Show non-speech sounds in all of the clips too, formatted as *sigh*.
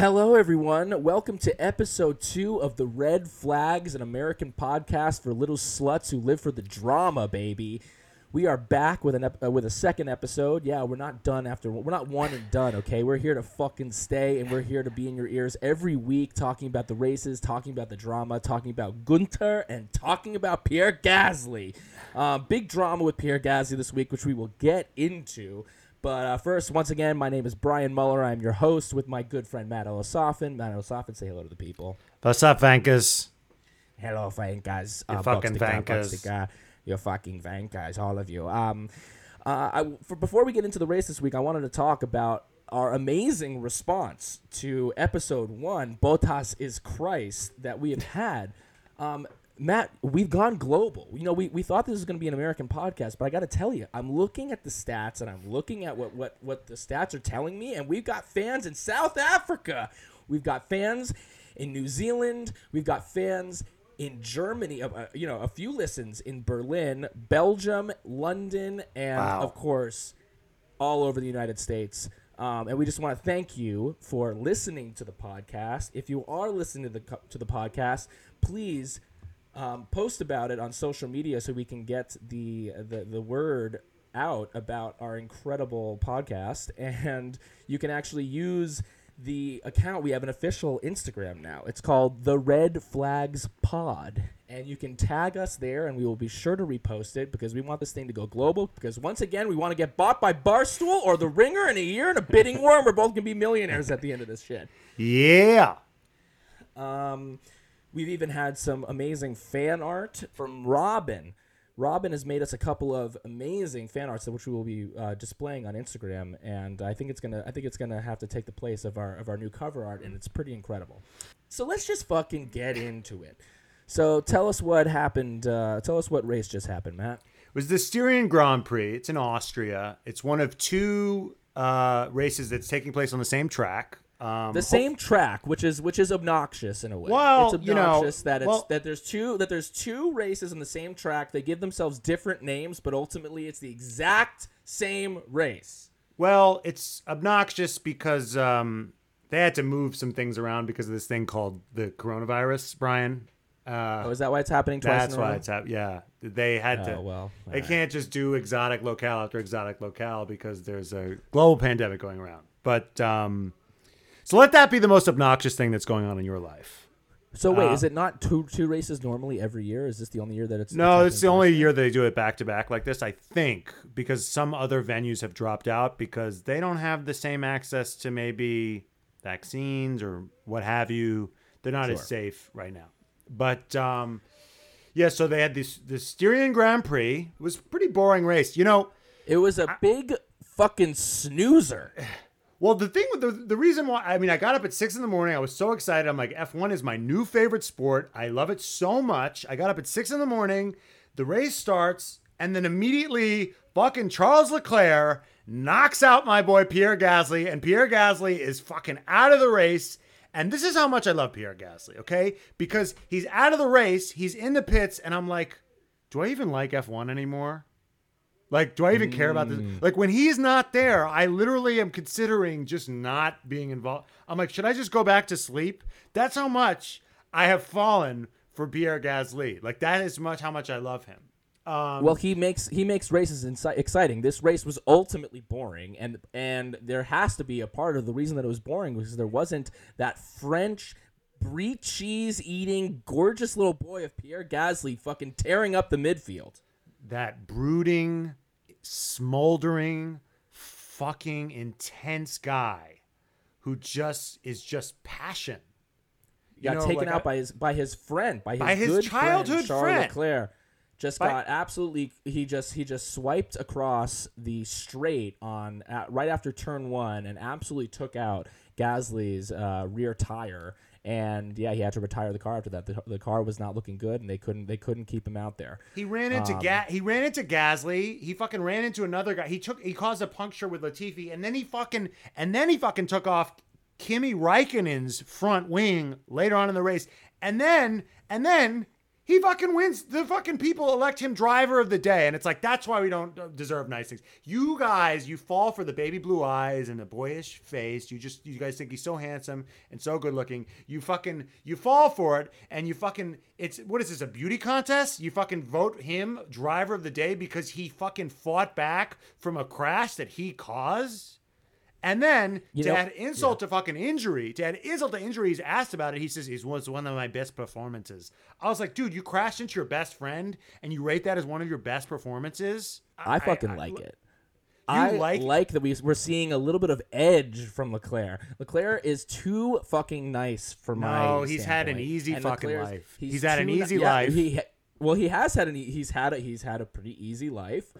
Hello, everyone. Welcome to episode two of the Red Flags, an American podcast for little sluts who live for the drama, baby. We are back with an ep- uh, with a second episode. Yeah, we're not done after we're not one and done. Okay, we're here to fucking stay, and we're here to be in your ears every week, talking about the races, talking about the drama, talking about Gunther, and talking about Pierre Gasly. Uh, big drama with Pierre Gasly this week, which we will get into. But uh, first, once again, my name is Brian Muller. I'm your host with my good friend Matt Elosophin. Matt Elosophin, say hello to the people. What's up, Vankers? Hello, Vankas. You Uh, fucking Vankas. Buxtica. You fucking Vankas, all of you. Um, uh, I, for, before we get into the race this week, I wanted to talk about our amazing response to episode one, Bottas is Christ, that we have had. Um, Matt, we've gone global. You know, we, we thought this was going to be an American podcast, but I got to tell you, I'm looking at the stats and I'm looking at what, what, what the stats are telling me, and we've got fans in South Africa. We've got fans in New Zealand. We've got fans in Germany. Uh, uh, you know, a few listens in Berlin, Belgium, London, and Wow. of course, all over the United States. Um, and we just want to thank you for listening to the podcast. If you are listening to the to the podcast, please um, post about it on social media so we can get the the, the word out about our incredible podcast. *laughs* And you can actually use the account. We have an official Instagram now. It's called the Red Flags Pod. And you can tag us there, and we will be sure to repost it because we want this thing to go global. Because once again, we want to get bought by Barstool or The Ringer in a year and a bidding war. and We're both gonna be millionaires at the end of this shit. Yeah. Um, we've even had some amazing fan art from Robin. Robin has made us a couple of amazing fan arts, which we will be uh, displaying on Instagram, and I think it's gonna, I think it's gonna have to take the place of our of our new cover art, and it's pretty incredible. So let's just fucking get into it. So tell us what happened. Uh, tell us what race just happened, Matt. It was the Styrian Grand Prix. It's in Austria. It's one of two uh, races that's taking place on the same track. Um, The same track, which is which is obnoxious in a way. Well, it's you know, obnoxious that it's well- that there's two that there's two races on the same track. They give themselves different names, but ultimately it's the exact same race. Well, it's obnoxious because um, they had to move some things around because of this thing called the coronavirus, Brian. Uh, Oh, is that why it's happening twice? that's in why it's happening. Yeah, they had to. Oh well. They alright. can't just do exotic locale after exotic locale because there's a global pandemic going around. But um, so let that be the most obnoxious thing that's going on in your life. So wait, uh, is it not two two races normally every year? Is this the only year that it's? No, it's the only year they do it back to back like this, I think, because some other venues have dropped out because they don't have the same access to maybe vaccines or what have you. They're not Sure. as safe right now. But um, yeah, so they had this the Styrian Grand Prix. It was a pretty boring race. You know, It was a big fucking snoozer. *sighs* Well, the thing with the the reason why I mean I got up at six in the morning. I was so excited. I'm like, F1 is my new favorite sport. I love it so much. I got up at six in the morning. The race starts, and then immediately fucking Charles Leclerc knocks out my boy Pierre Gasly, and Pierre Gasly is fucking out of the race. And this is how much I love Pierre Gasly, okay? Because he's out of the race, he's in the pits, and I'm like, do I even like F1 anymore? Like, do I even care about this? Like, when he's not there, I literally am considering just not being involved. I'm like, should I just go back to sleep? That's how much I have fallen for Pierre Gasly. Like, that is much how much I love him. Um, Well, he makes he makes races inci- exciting. This race was ultimately boring, and and there has to be a part of the reason that it was boring was there wasn't that French brie cheese eating gorgeous little boy of Pierre Gasly fucking tearing up the midfield. that brooding, smoldering, fucking intense guy who just is just passion. He got know, taken like out by his by his friend by his, By his good childhood friend, Charles friend. Leclerc. Just By- got absolutely he just he just swiped across the straight on right after turn one and absolutely took out Gasly's uh, rear tire and yeah he had to retire the car after that the, the car was not looking good and they couldn't they couldn't keep him out there He ran into Um, Ga- he ran into Gasly. He fucking ran into another guy. He took he caused a puncture with Latifi, and then he fucking and then he fucking took off Kimi Raikkonen's front wing later on in the race, and then and then he fucking wins. The fucking people elect him driver of the day, and it's like that's why we don't deserve nice things. You guys, you fall for the baby blue eyes and the boyish face. You just you guys think he's so handsome and so good looking. You fucking you fall for it, and you fucking it's what is this a beauty contest? You fucking vote him driver of the day because he fucking fought back from a crash that he caused. And then You to know- add insult to fucking injury, to add insult to injury, he's asked about it. He says it was one of my best performances. I was like, dude, you crashed into your best friend and you rate that as one of your best performances? I fucking like it. You I like- like, that we, we're seeing a little bit of edge from Leclerc. Leclerc is too fucking nice for my. No, he's had an easy And fucking Leclerc's- life. He's had an easy ni- yeah, life. He, well, he has had an he's had a he's had a pretty easy life.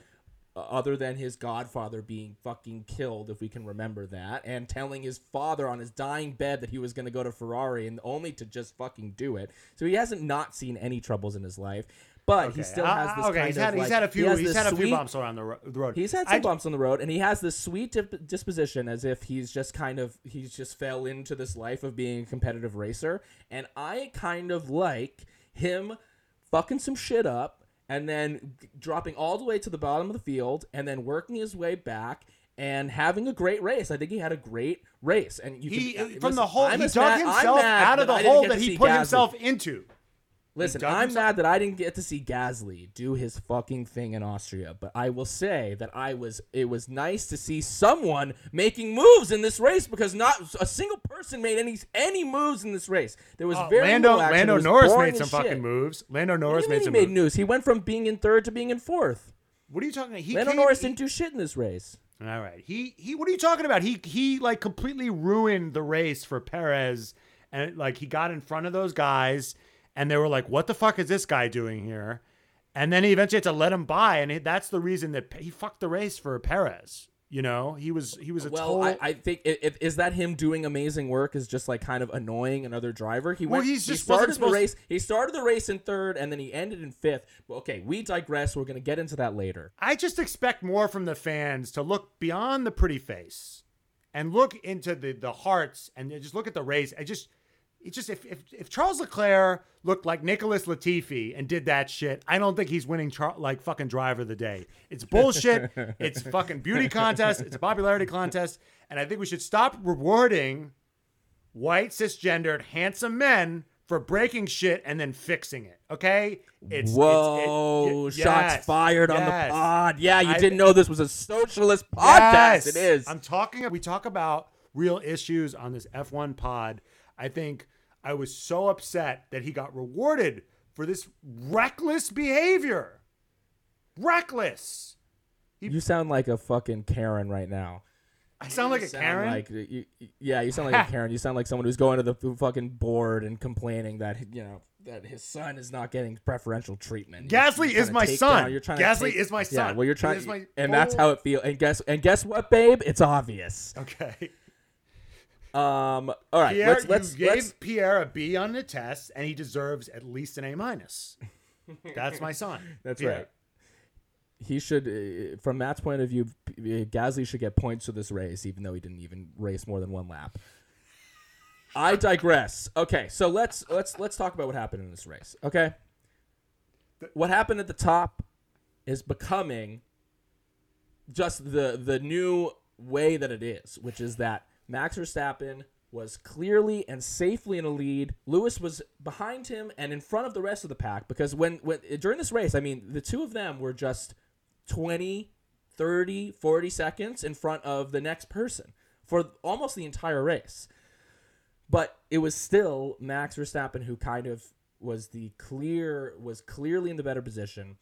Uh, Other than his godfather being fucking killed, if we can remember that, and telling his father on his dying bed that he was going to go to Ferrari, and only to just fucking do it. So he hasn't not seen any troubles in his life, but he still uh, has this okay, kind he's of had, like, he's had a few has he's had a few bumps around the, ro- the road. He's had some d- bumps on the road, and he has this sweet dip- disposition as if he's just kind of he's just fell into this life of being a competitive racer. And I kind of like him fucking some shit up and then dropping all the way to the bottom of the field and then working his way back and having a great race. I think he had a great race, and you he can, uh, from listen, the hole I'm he dug mad- himself out of the hole that he put Gasly. himself into. Listen, I'm himself- mad that I didn't get to see Gasly do his fucking thing in Austria, but I will say that I was it was nice to see someone making moves in this race because not a single person made any any moves in this race. There was Uh, very Lando little action. Lando Norris made some fucking shit. moves. Lando Norris made mean he some made moves. news? He went from being in third to being in fourth. What are you talking about? He Lando came- Norris he- didn't do shit in this race. All right. He he what are you talking about? He he like completely ruined the race for Perez and like he got in front of those guys and they were like what the fuck is this guy doing here? And then he eventually had to let him by and that's the reason that he fucked the race for Perez. You know, he was he was a Well, total I, I think i- if, is that him doing amazing work is just like kind of annoying another driver. He Well, went. he's he just wasn't started the race. He started the race in third, and then he ended in fifth. But okay, we digress. We're gonna get into that later. I just expect more from the fans to look beyond the pretty face and look into the the hearts and just look at the race. I just it just if if, if Charles Leclerc looked like Nicholas Latifi and did that shit, I don't think he's winning Char- like fucking driver of the day. It's bullshit. *laughs* it's fucking beauty contest. It's a popularity contest, and I think we should stop rewarding white cisgendered handsome men for breaking shit and then fixing it. Okay? It's Whoa! it's, it- shots yes, fired on the pod. Yeah, you I- didn't know this was a socialist podcast. It is. I'm talking. We talk about real issues on this F1 pod. I think I was so upset that he got rewarded for this reckless behavior. Reckless. you sound like a fucking Karen right now. I sound like You a sound Karen. Like you, yeah, you sound like a Karen. You sound like someone who's going to the fucking board and complaining that you know that his son is not getting preferential treatment. You're- Gasly is my son. down- you're trying Gasly take- is my Yeah, son. well, you're trying, my and that's oh. how it feels. And guess and guess what, babe? It's obvious. okay. Um. All right. Pierre, let's let's you gave let's. Pierre a B on the test, and he deserves at least an A minus. *laughs* That's my son. That's Pierre. right. He should, uh, from Matt's point of view, P- uh, Gasly should get points for this race, even though he didn't even race more than one lap. I digress. Okay, so let's let's let's talk about what happened in this race. Okay, what happened at the top is becoming just the the new way that it is, which is that Max Verstappen was clearly and safely in a lead. Lewis was behind him and in front of the rest of the pack because when when during this race, I mean, the two of them were just 20, 30, 40 seconds in front of the next person for almost the entire race. But it was still Max Verstappen who kind of was the clear was clearly in the better position.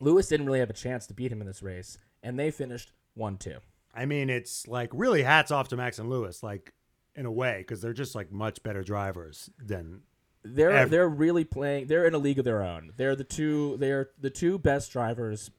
Lewis didn't really have a chance to beat him in this race, and they finished 1-2. I mean, it's like really hats off to Max and Lewis, like in a way, because they're just like much better drivers than. They're Ev- they're really playing. They're in a league of their own. They're the two. They're the two best drivers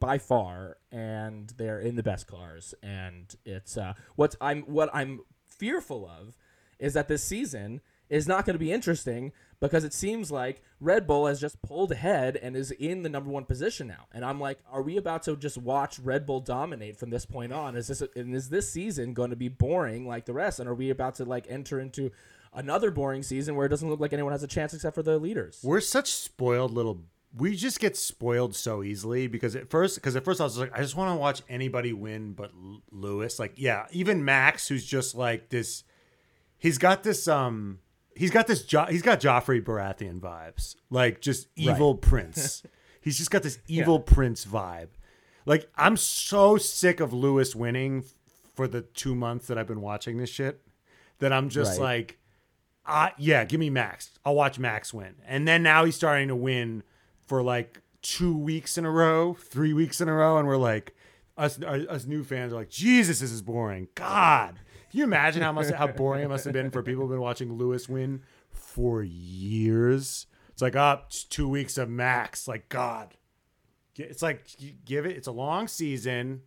by far, and they're in the best cars. And it's uh, what I'm what I'm fearful of is that this season is not going to be interesting because it seems like Red Bull has just pulled ahead and is in the number one position now. And I'm like, are we about to just watch Red Bull dominate from this point on? Is this and is this season going to be boring like the rest? And are we about to like enter into another boring season where it doesn't look like anyone has a chance except for the leaders? We're such spoiled little. We just get spoiled so easily because at first, because at first I was like, I just want to watch anybody win, but Lewis, like, yeah, even Max, who's just like this. He's got this. Um, he's got this. Jo- he's got Joffrey Baratheon vibes, like just evil prince. *laughs* he's just got this evil prince vibe. Like I'm so sick of Lewis winning for the two months that I've been watching this shit that I'm just Right. like, uh, yeah, give me Max. I'll watch Max win. And then now he's starting to win for like two weeks in a row, three weeks in a row, and we're like, us our- us new fans are like, Jesus, this is boring. God, can you imagine how much how boring it must have been for people who've been watching Lewis win for years? It's like oh, up two weeks of Max. Like God, it's like give it. It's a long season.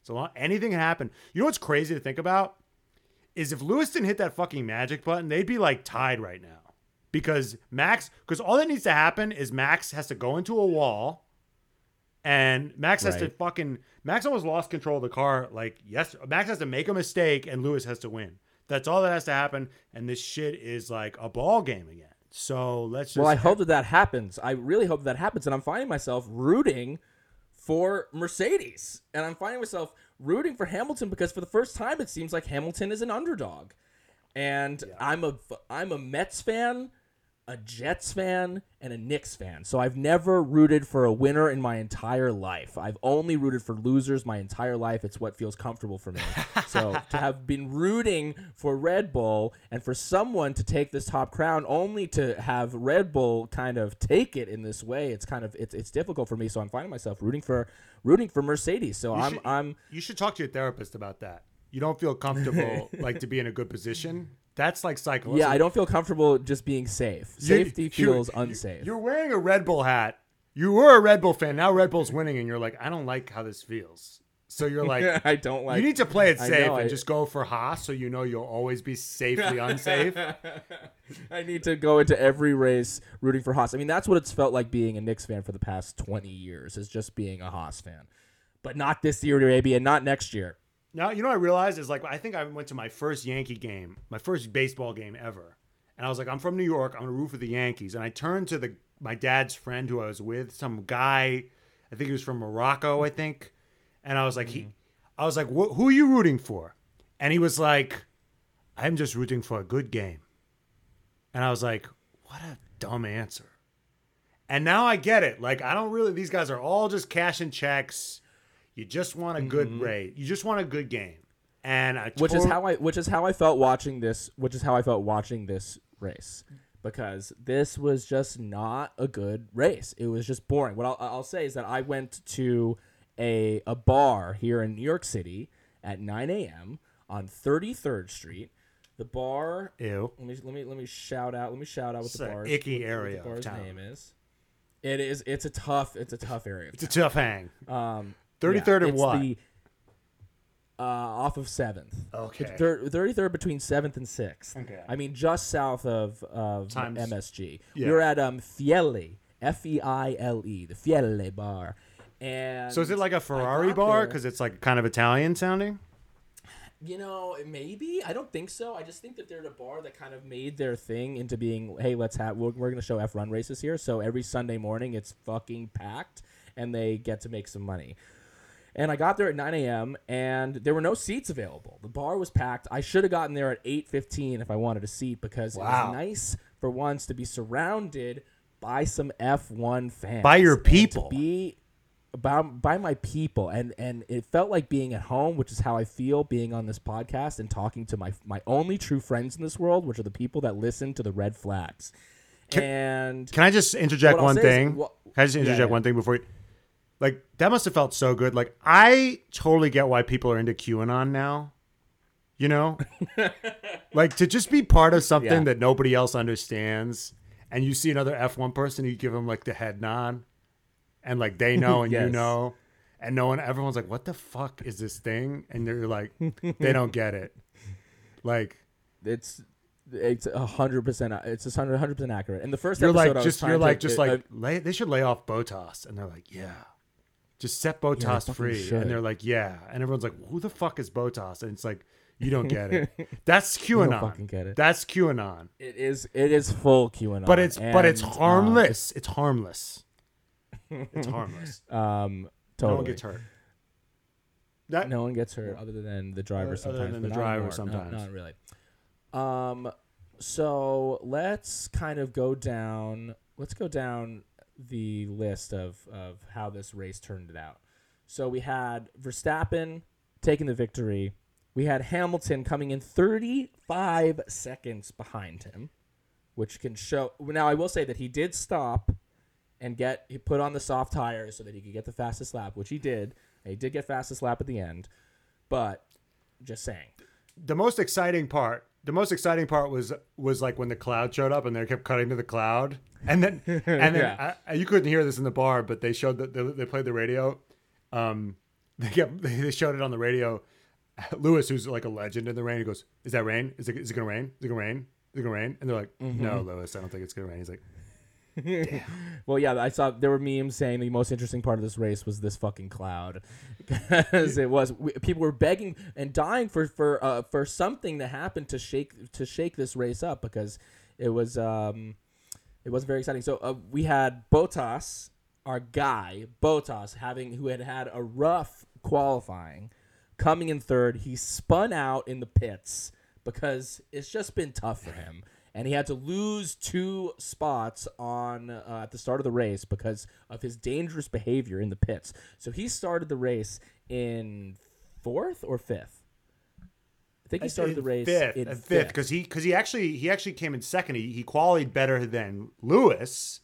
It's a long. Anything can happen. You know what's crazy to think about? is if Lewis didn't hit that fucking magic button, they'd be like tied right now. Because Max, because all that needs to happen is Max has to go into a wall, and Max has to fucking Max almost lost control of the car. Like yes, Max has to make a mistake, and Lewis has to win. That's all that has to happen, and this shit is like a ball game again. So let's just. Well, I hope that that happens. I really hope that happens, and I'm finding myself rooting for Mercedes, and I'm finding myself rooting for Hamilton because for the first time it seems like Hamilton is an underdog, and I'm a I'm a Mets fan, a Jets fan, and a Knicks fan. So I've never rooted for a winner in my entire life. I've only rooted for losers my entire life. It's what feels comfortable for me. *laughs* so to have been rooting for Red Bull and for someone to take this top crown, only to have Red Bull kind of take it in this way, it's kind of it's it's difficult for me. So I'm finding myself rooting for rooting for Mercedes. So I'm should- I'm You should talk to your therapist about that. You don't feel comfortable *laughs* like to be in a good position. That's like psychological. yeah. I don't feel comfortable just being safe. Safety you- feels you- unsafe. You're wearing a Red Bull hat. You were a Red Bull fan. Now Red Bull's winning, and you're like, I don't like how this feels. So you're like, *laughs* I don't like. you need to play it safe know, and I- just go for Haas, so you know you'll always be safely unsafe. *laughs* I need to go into every race rooting for Haas. I mean, that's what it's felt like being a Knicks fan for the past 20 years, is just being a Haas fan. But not this year, maybe, and not next year. Now, you know what I realized is like I think I went to my first Yankee game, my first baseball game ever. And I was like, I'm from New York, I'm gonna root for the Yankees. And I turned to the my dad's friend who I was with, some guy, I think he was from Morocco, I think. And I was like, he mm-hmm. I was like, "Wh- who are you rooting for? And he was like, I'm just rooting for a good game. And I was like, what a dumb answer. And now I get it. Like, I don't really, these guys are all just cashing checks. You just want a good rate. You just want a good game. And Which is how I which is how I felt watching this which is how I felt watching this race. Because this was just not a good race. It was just boring. What I'll, I'll say is that I went to a, a bar here in New York City at 9 a.m. on 33rd Street. The bar Ew. Let me let me let me shout out. Let me shout out what It's the a bar's icky what the area bar's town. name is. It is. It's a tough. It's a tough area. It's a tough hang. Um, 33rd yeah, and it's what? The, uh, off of seventh. Okay. Thirty third between seventh and sixth. Okay. I mean, just south of of Times- MSG. Yeah. We were at um Feile, F E I L E, the Feile bar. And So is it like a Ferrari got bar? there- Because it's like kind of Italian sounding? You know, maybe I don't think so. I just think that they're a bar that kind of made their thing into being, hey, let's have we're, we're gonna show F run races here. So every Sunday morning it's fucking packed, and they get to make some money. And I got there at 9 a.m. and there were no seats available. The bar was packed. I should have gotten there at 8:15 if I wanted a seat because it was nice for once to be surrounded by some F1 fans. By your people. be by, by my people and and it felt like being at home which is how i feel being on this podcast and talking to my my only true friends in this world which are the people that listen to the red flags and Can I just interject one say is- thing? Can I just Yeah, interject yeah. one thing before you? Like, that must have felt so good. Like, I totally get why people are into QAnon now. You know? *laughs* like, to just be part of something Yeah. that nobody else understands, and you see another F1 person, you give them, like, the head nod, and, like, they know and you know, and no one, everyone's like, what the fuck is this thing? And they're like, they don't get it. Like, it's It's a hundred percent. It's a hundred percent accurate. In the 1st You're episode, like I was just you're to- like just uh, like lay, they should lay off Bottas, and they're like, yeah, just set Bottas fucking free, should. and they're like, yeah, and everyone's like, who the fuck is Bottas? And it's like, you don't get it. *laughs* That's QAnon. fucking get it. That's QAnon. it is it is full QAnon, But it's but it's and, uh, harmless. it's harmless. It's harmless. *laughs* Um, No one gets hurt. That No one gets hurt other than the driver Other sometimes. than the driver anymore. No, sometimes. not really. Um, so let's kind of go down. Let's go down the list of of how this race turned it out. So we had Verstappen taking the victory. We had Hamilton coming in 35 seconds behind him, which can show. Now I will say that he did stop and get he put on the soft tires so that he could get the fastest lap, which he did. And he did get fastest lap at the end, but just saying. the most exciting part the most exciting part was was like when the cloud showed up and they kept cutting to the cloud. And then *laughs* and then Yeah. I, you couldn't hear this in the bar but they showed that they, they played the radio. Um they kept *laughs* they, showed it on the radio. Lewis who's like a legend in the rain he goes is that rain? Is it, is it gonna rain? Is it gonna rain? Is it gonna rain? And they're like no lewis i don't think it's gonna rain. He's like *laughs* Well, yeah, I saw there were memes saying the most interesting part of this race was this fucking cloud, *laughs* because it was we, people were begging and dying for for uh, for something to happen to shake to shake this race up because it was um it was very exciting. So uh, we had Bottas, our guy Bottas, having who had had a rough qualifying, coming in third. He spun out in the pits because it's just been tough for him and he had to lose two spots on uh, at the start of the race because of his dangerous behavior in the pits. So he started the race in fourth or fifth. I think he started the race fifth, in fifth. fifth because he because he actually he actually came in second. He he qualified better than Lewis,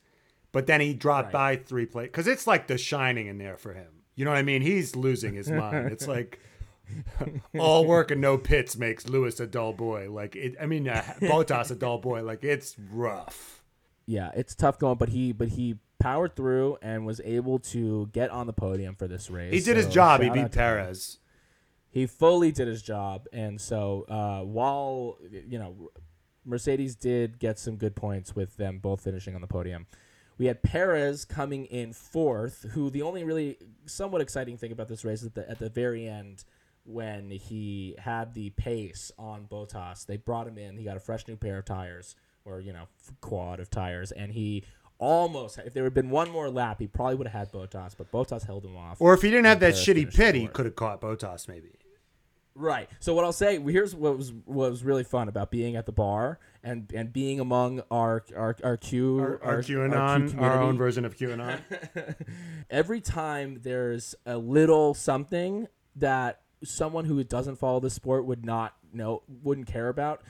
but then he dropped by three play because it's like The Shining in there for him. You know what I mean? He's losing his mind. It's like *laughs* all work and no pits makes Lewis a dull boy. Like it, I mean, uh, Bottas a dull boy. Like it's rough. yeah, it's tough going, but he but he powered through and was able to get on the podium for this race. He did his job. He beat out to him. Perez. he fully did his job and so uh, while you know mercedes did get some good points with them both finishing on the podium we had perez coming in fourth who the only really somewhat exciting thing about this race is that at the very end when he had the pace on bottas they brought him in he got a fresh new pair of tires or you know quad of tires and he almost if there had been one more lap he probably would have had bottas but bottas held him off Or if he didn't have that shitty pit, he could have caught Bottas maybe. Right. So what I'll say here's what was what was really fun about being at the bar and and being among our our our Q Our, our, Q QAnon, our, community. own version of QAnon. *laughs* Every time there's a little something that someone who doesn't follow the sport would not know wouldn't care about,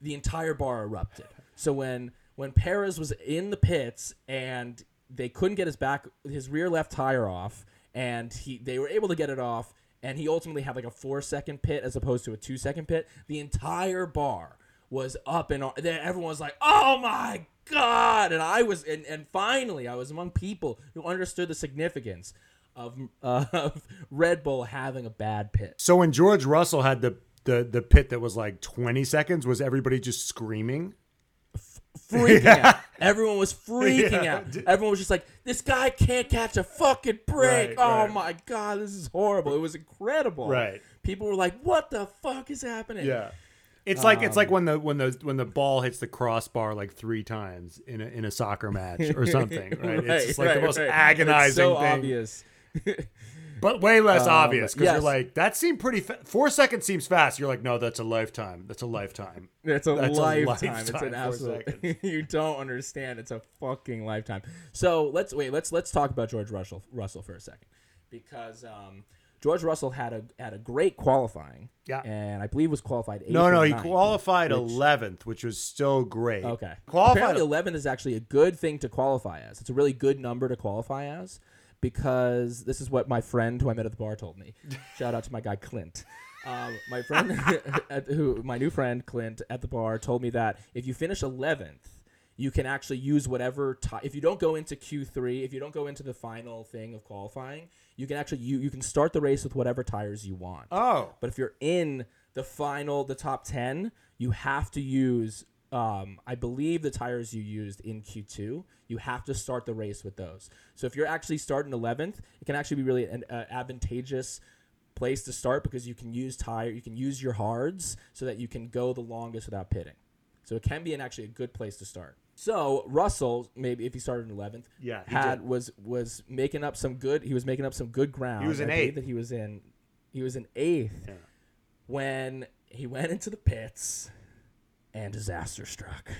the entire bar erupted. So when when Perez was in the pits and they couldn't get his back his rear left tire off and he they were able to get it off and he ultimately had like a 4 second pit as opposed to a 2 second pit, the entire bar was up and. Everyone was like, "Oh my god!" And I was, and, and finally, I was among people who understood the significance of uh, of Red Bull having a bad pit. So when George Russell had the the the pit that was like 20 seconds, was everybody just screaming? freaking Yeah. out. Everyone was *laughs* freaking Yeah. out. Everyone was just like, "This guy can't catch a fucking break." Right, oh right. my god, this is horrible. It was incredible. Right. People were like, "What the fuck is happening?" Yeah. It's like it's Um, like when the when the when the ball hits the crossbar like three times in a in a soccer match or *laughs* something, right? it's just like the most right. It's agonizing so thing, obvious. But way less Um, obvious because yes. you're like that seemed pretty. Fa- Four seconds seems fast. You're like, no, that's a lifetime. That's a lifetime. It's a That's a lifetime. It's an absolute. *laughs* you don't understand. It's a fucking lifetime. So let's wait. Let's let's talk about George Russell Russell for a second, because um, George Russell had a had a great qualifying. Yeah. And I believe was qualified. No, no, he ninth, qualified eleventh, which was still great. Okay. qualified. 11 is actually a good thing to qualify as. It's a really good number to qualify as because this is what my friend who I met at the bar told me. *laughs* Shout out to my guy Clint. Um, my friend, *laughs* at, who my new friend Clint at the bar told me that if you finish 11th, you can actually use whatever ti If you don't go into Q3, if you don't go into the final thing of qualifying, you can actually you, you can start the race with whatever tires you want. Oh, But if you're in the final, the top ten, you have to use. Um, I believe the tires you used in Q2, you have to start the race with those. So if you're actually starting 11th, it can actually be really an uh, advantageous place to start because you can use tire, you can use your hards so that you can go the longest without pitting. So it can be an actually a good place to start. So Russell, maybe if he started in 11th, Yeah, he had did. was was making up some good. He was making up some good ground. He was in eighth. That he was in, he was in eighth Yeah. when he went *laughs* into the pits, and disaster struck.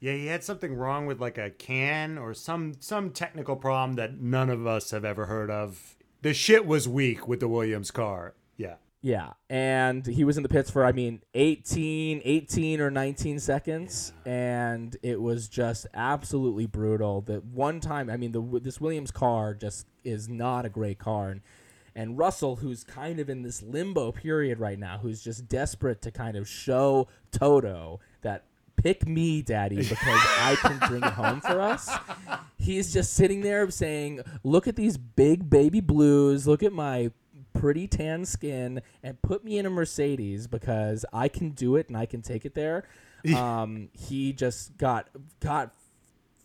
Yeah, he had something wrong with like a can or some some technical problem that none of us have ever heard of. The shit was weak with the Williams car. Yeah. Yeah, and he was in the pits for I mean 18, 18 or 19 seconds and it was just absolutely brutal. The one time, I mean the this Williams car just is not a great car and and Russell who's kind of in this limbo period right now, who's just desperate to kind of show Toto that pick me daddy *laughs* because I can bring it home for us. He's just sitting there saying, "Look at these big baby blues. Look at my pretty tan skin and put me in a Mercedes because I can do it and I can take it there." Um, he just got got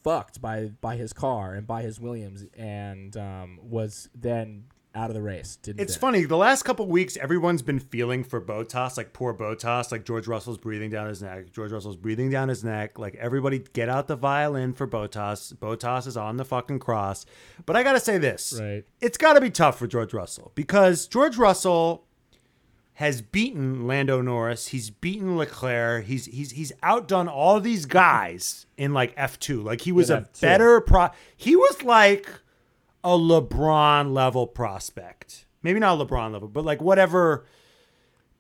fucked by by his car and by his Williams and um, was then out of the race. Didn't It's finish. funny. The last couple weeks, everyone's been feeling for Bottas, like poor Bottas, like George Russell's breathing down his neck. George Russell's breathing down his neck. Like everybody, get out the violin for Bottas. Bottas is on the fucking cross. But I gotta say this: Right. it's got to be tough for George Russell because George Russell has beaten Lando Norris. He's beaten Leclerc. He's he's he's outdone all these guys in like F two. Like he was In a F2. better pro. He was like a LeBron level prospect. Maybe not LeBron level, but like whatever.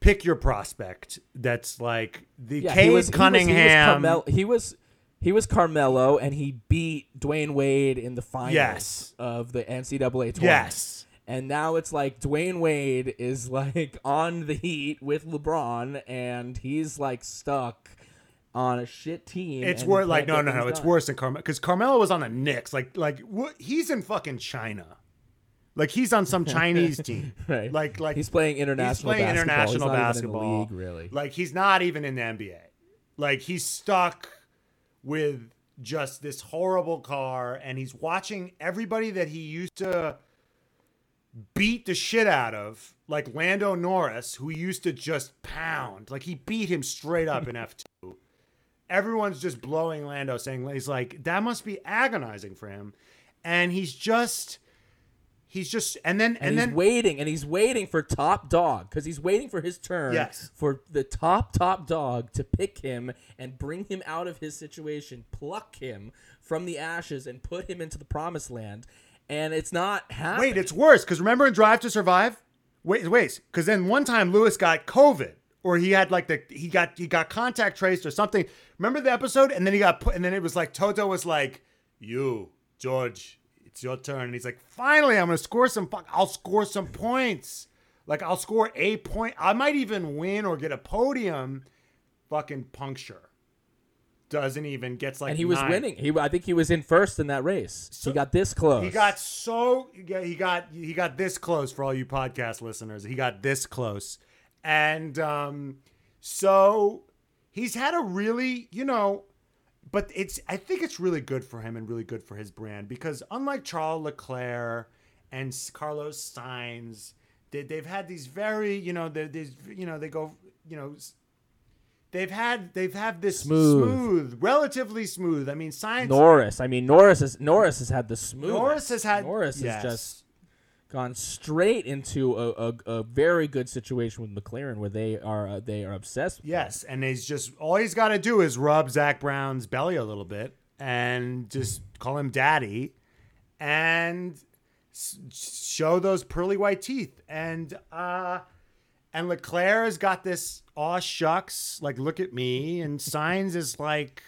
Pick your prospect. That's like the Yeah, Cade he was, he was- Cunningham. He was, Carmel- he was he was Carmelo, and he beat Dwyane Wade in the finals Yes. of the NCAA tournament. yes. And now it's like Dwyane Wade is *laughs* like on the Heat with LeBron, and he's like stuck on a shit team. It's worse. Like no, no, no. It's done. worse than Carmelo because Carmelo was on the Knicks. Like, like what? He's in fucking China. Like he's on some Chinese *laughs* team. Right. Like, like he's playing international. He's playing basketball. international he's basketball. Even in the league, really. Like he's not even in the NBA. Like he's stuck with just this horrible car, and he's watching everybody that he used to beat the shit out of, like Lando Norris, who he used to just pound. Like he beat him straight up in F2. *laughs* Everyone's just blowing Lando, saying he's like, that must be agonizing for him. And he's just he's just and then and, and, he's then waiting and he's waiting for top dog because he's waiting for his turn Yes. for the top top dog to pick him and bring him out of his situation pluck him from the ashes and put him into the promised land and it's not happening Wait, it's worse because remember in Drive to Survive? Wait, wait, because then one time Lewis got COVID, or he had like the he got he got contact traced or something. Remember the episode? And then he got put, and then it was like Toto was like, "You, George, it's your turn." And he's like, "Finally, I'm gonna score some. Fuck, I'll score some points. Like I'll score a point. I might even win or get a podium." Fucking puncture. Doesn't even gets like and he was nine. winning he i think he was in first in that race he got this close He got so yeah, he got he got this close for all you podcast listeners. He got this close, and um, so he's had a really you know, but it's I think it's really good for him and really good for his brand because unlike Charles Leclerc and Carlos Sainz, they, they've had these very you know they these you know they go you know. They've had they've had this Smooth. smooth, relatively smooth. I mean, Sainz. norris i mean norris is norris has had the smooth Norris has had norris yes. has just gone straight into a, a, a very good situation with McLaren where they are uh, they are obsessed. Yes, and he's just all he's got to do is rub Zak Brown's belly a little bit and just call him daddy, and s- show those pearly white teeth. And uh, and Leclerc has got this aw shucks, like look at me, and *laughs* Sainz is like.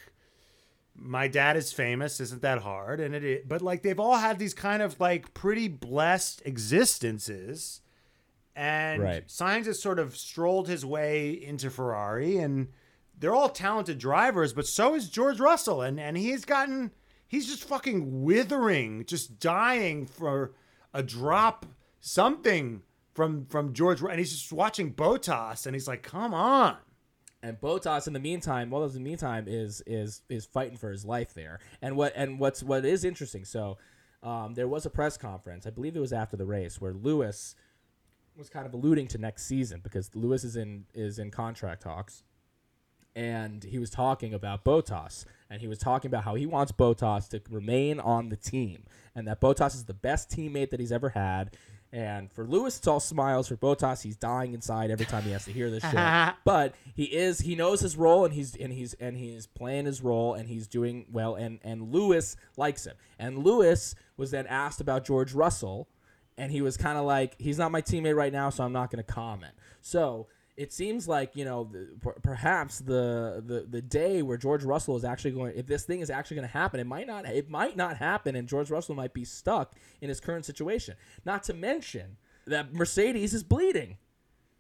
My dad is famous. Isn't that hard? And it is, but like they've all had these kind of like pretty blessed existences, and Right. Sainz has sort of strolled his way into Ferrari, and they're all talented drivers, but so is George Russell, and and he's gotten he's just fucking withering, just dying for a drop, something from from George, and he's just watching Bottas, and he's like, "Come on." And Bottas, in the meantime, well, in the meantime, is is is fighting for his life there. And what and what's what is interesting. So, um, there was a press conference. I believe it was after the race where Lewis was kind of alluding to next season because Lewis is in is in contract talks, and he was talking about Bottas, and he was talking about how he wants Bottas to remain on the team, and that Bottas is the best teammate that he's ever had. And for Lewis, it's all smiles. For Bottas, he's dying inside every time he has to hear this shit. *laughs* But he is he knows his role and he's and he's and he's playing his role and he's doing well and and Lewis likes him. And Lewis was then asked about George Russell and he was kind of like he's not my teammate right now so I'm not going to comment. So it seems like you know the, per- perhaps the, the the day where George Russell is actually going if this thing is actually going to happen it might not it might not happen and George Russell might be stuck in his current situation. Not to mention that Mercedes is bleeding.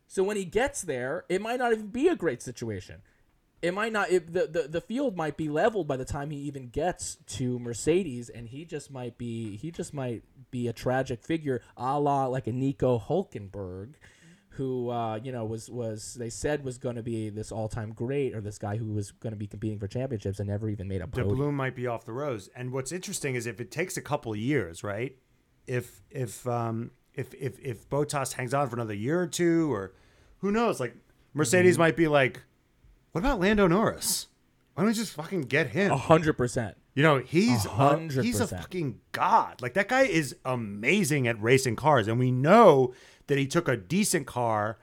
So when he gets there it might not even be a great situation. It might not it, the, the the field might be leveled by the time he even gets to Mercedes and he just might be he just might be a tragic figure a la like a Nico Hulkenberg who uh, you know was was they said was going to be this all-time great or this guy who was going to be competing for championships and never even made a the podium. balloon might be off the rose. And what's interesting is if it takes a couple years, right? If if um if if if Bottas hangs on for another year or two, or who knows, like Mercedes Mm-hmm. might be like, what about Lando Norris? Why don't we just fucking get him? A hundred percent. You know, he's a, he's a fucking god. Like that guy is amazing at racing cars, and we know that he took a decent car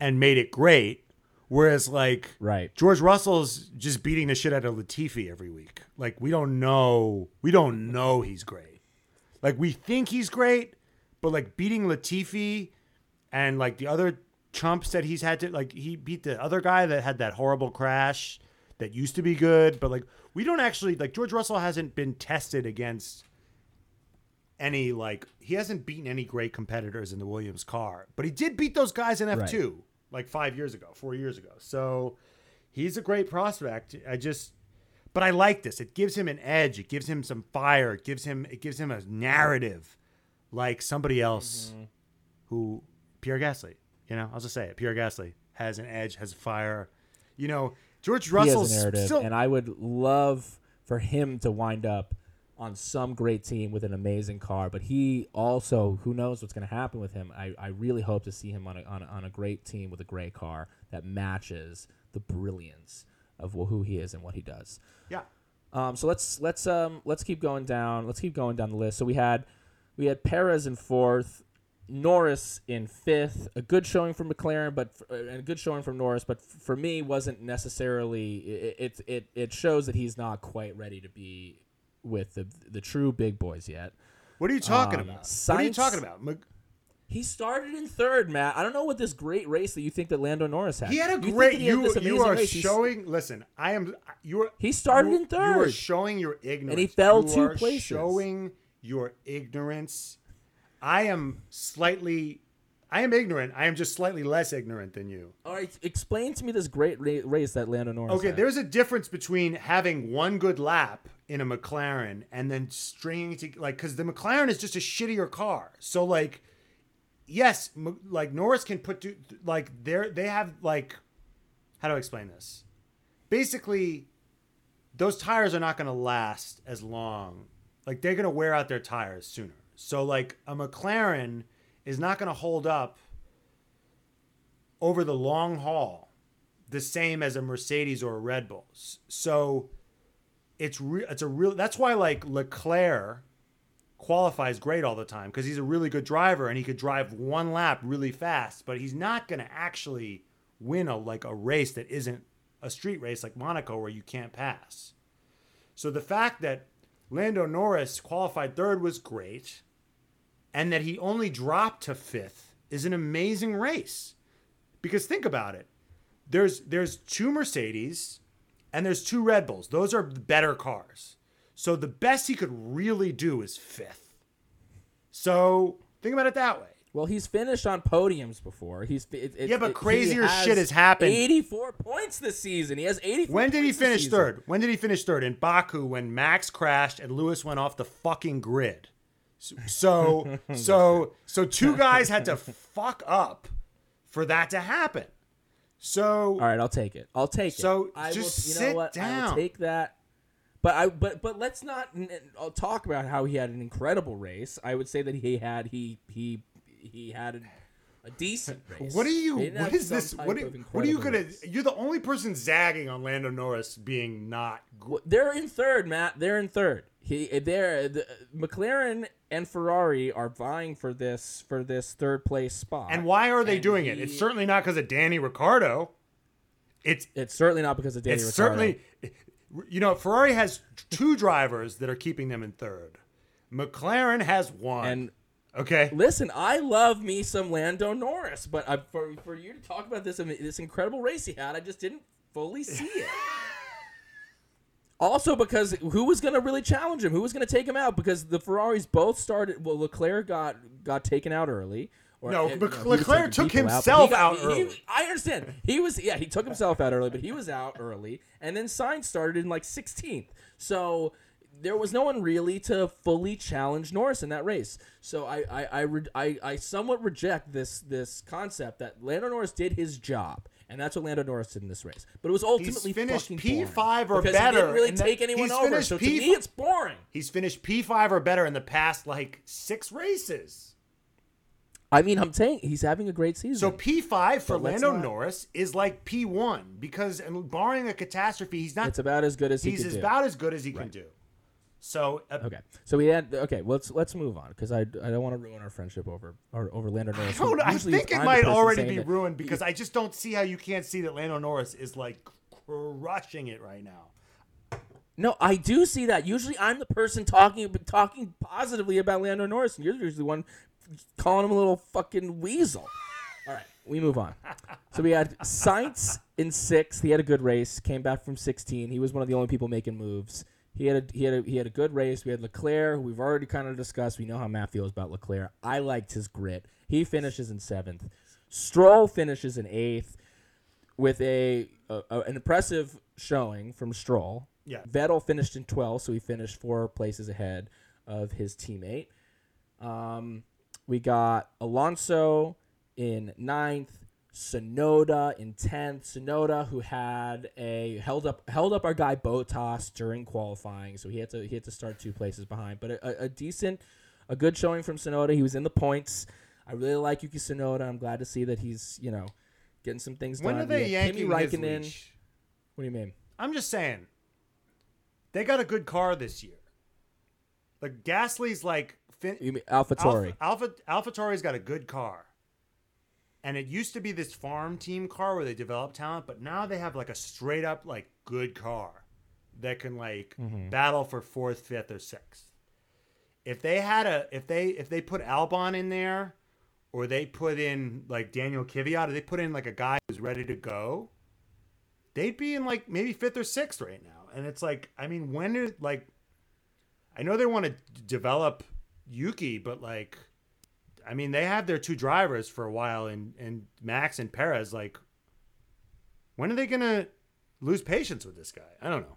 and made it great. Whereas, like, Right. George Russell's just beating the shit out of Latifi every week. Like, we don't know. We don't know he's great. Like, we think he's great, but like beating Latifi and like the other chumps that he's had to like, he beat the other guy that had that horrible crash that used to be good, but like we don't actually like George Russell hasn't been tested against any like he hasn't beaten any great competitors in the Williams car, but he did beat those guys in F2 like 5 years ago, 4 years ago. So he's a great prospect. I just but I like this. It gives him an edge. It gives him some fire. It gives him it gives him a narrative like somebody else mm-hmm. who Pierre Gasly, you know, I'll just say it. Pierre Gasly has an edge, has fire. You know, George Russell's narrative, still and I would love for him to wind up on some great team with an amazing car. But he also, who knows what's going to happen with him? I, I really hope to see him on a, on a on a great team with a great car that matches the brilliance of wh- who he is and what he does. yeah. Um, so let's let's um let's keep going down. Let's keep going down the list. So we had we had Perez in fourth, Norris in fifth. A good showing from McLaren, but f- uh, and a good showing from Norris, but f- for me wasn't necessarily. It it it, it shows that he's not quite ready to be with the the true big boys yet. What are you talking Um, about? what are you talking about? Mc- He started in third, Matt. I don't know what this great race that you think that Lando Norris had. He had a You great. had You you are race. He's- showing. Listen, I am. You are. He started you, in You are third. showing your ignorance. And he fell you two are places. Showing your ignorance. I am slightly. I am ignorant. I am just slightly less ignorant than you. All right, explain to me this great race that Lando Norris. Okay, had. there's a difference between having one good lap in a McLaren and then stringing to like because the McLaren is just a shittier car. So like, yes, M- like Norris can put to like they're they have like, how do I explain this? Basically, those tires are not going to last as long. Like they're going to wear out their tires sooner. So like a McLaren is not going to hold up over the long haul the same as a Mercedes or a Red Bulls. So it's re- it's a real that's why like Leclerc qualifies great all the time because he's a really good driver and he could drive one lap really fast, but he's not going to actually win a like a race that isn't a street race like Monaco where you can't pass. So the fact that Lando Norris qualified third was great and that he only dropped to fifth is an amazing race. Because think about it. There's there's two Mercedes and there's two Red Bulls. Those are better cars. So the best he could really do is fifth. So think about it that way. Well, he's finished on podiums before. He's it, it, Yeah, but it- crazier shit has happened. Eighty-four points this season. He has eighty-four. When did he finish third? When did he finish third? In Baku when Max crashed and Lewis went off the fucking grid. So *laughs* so so two guys had to fuck up for that to happen. So All right, I'll take it. I'll take So it. I just will, you sit know what? I will take that. But I but but let's not n- n- I'll talk about how he had an incredible race. I would say that he had he he he had a, a decent *laughs* race. what are you? What is this? What, are- what are you gonna? race. You're the only person zagging on Lando Norris being not. Well, They're in third, Matt. They're in third. He, they're the, McLaren and Ferrari are vying for this for this third place spot. And why are they And doing it? It's certainly not because of Danny Ricciardo. It's It's certainly not because of Danny it's Ricciardo. certainly, you know, Ferrari has two drivers that are keeping them in third. McLaren has one. And okay, listen, I love me some Lando Norris, but I, for for you to talk about this this incredible race he had, I just didn't fully see it. *laughs* Also, because who was going to really challenge him? Who was going to take him out? Because the Ferraris both started. Well, Leclerc got got taken out early. Or, No, and, Lec- he was Leclerc took himself he out he- early. I understand. He was yeah, he took himself out early, but he was out early, and then Sainz started in like 16th. So there was no one really to fully challenge Norris in that race. So I I I, re- I, I somewhat reject this this concept that Lando Norris did his job. And that's what Lando Norris did in this race, but it was ultimately he's finished P5 or because better He didn't really the- take anyone over. So to P5 me, it's boring. he's finished P5 or better in the past like six races. I mean, I'm saying he's having a great season. So P5 for But Lando not- Norris is like P1 because, and barring a catastrophe, he's not. it's about as good as he he's could do. about as good as he can do. So uh, Okay, so we had okay. Let's let's move on because I, I don't want to ruin our friendship over or over Lando Norris. don't. I think it might already be ruined because I just don't see how you can't see that Lando Norris is like crushing it right now. No, I do see that. Usually, I'm the person talking talking positively about Lando Norris, and you're usually the one calling him a little fucking weasel. All right, we move on. So we had Sainz in sixth. He had a good race. Came back from 16. He was one of the only people making moves. He had a he had a, he had a good race. We had Leclerc, who we've already kind of discussed. We know how Matt feels about Leclerc. I liked his grit. He finishes in seventh. Stroll finishes in eighth with a, a, a- an impressive showing from Stroll. Yeah. Vettel finished in 12th, so he finished four places ahead of his teammate. Um, we got Alonso in ninth, Tsunoda in 10th. Tsunoda, who had a held up held up our guy Bottas during qualifying, so he had to he had to start two places behind. But a, a, decent, a good showing from Tsunoda. He was in the points. I really like Yuki Tsunoda. I'm glad to see that he's you know getting some things When done. are they had Kimi yanking his leash? What do you mean? I'm just saying. They got a good car this year. Like Gasly's like fin- You mean AlphaTauri? Alpha Alpha AlphaTauri's got a good car. And it used to be this farm team car where they develop talent, but now they have like a straight up like good car that can like Mm-hmm. battle for fourth, fifth, or sixth. If they had a if they if they put Albon in there, or they put in like Daniil Kvyat, or they put in like a guy who's ready to go, they'd be in like maybe fifth or sixth right now. And it's like, I mean, when did like I know they want to develop Yuki, but like, I mean, they have their two drivers for a while, and and Max and Perez. Like, when are they gonna lose patience with this guy? I don't know.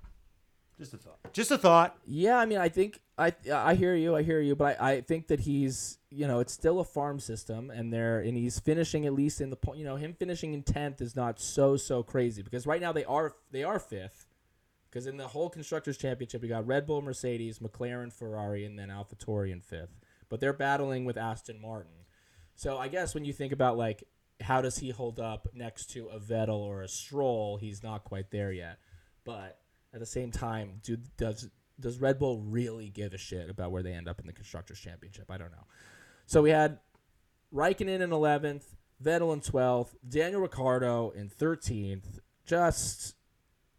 Just a thought. Just a thought. Yeah, I mean, I think I I hear you, I hear you, but I, I think that he's you know it's still a farm system, and they're and he's finishing at least in the point. You know, him finishing in tenth is not so so crazy because right now they are they are fifth, because in the whole constructors championship we got Red Bull, Mercedes, McLaren, Ferrari, and then AlphaTauri in fifth, but they're battling with Aston Martin. So I guess when you think about like how does he hold up next to a Vettel or a Stroll, he's not quite there yet, but at the same time, do does does Red Bull really give a shit about where they end up in the constructors championship? I don't know. So we had Raikkonen in eleventh, Vettel in twelfth, Daniel Ricciardo in thirteenth. Just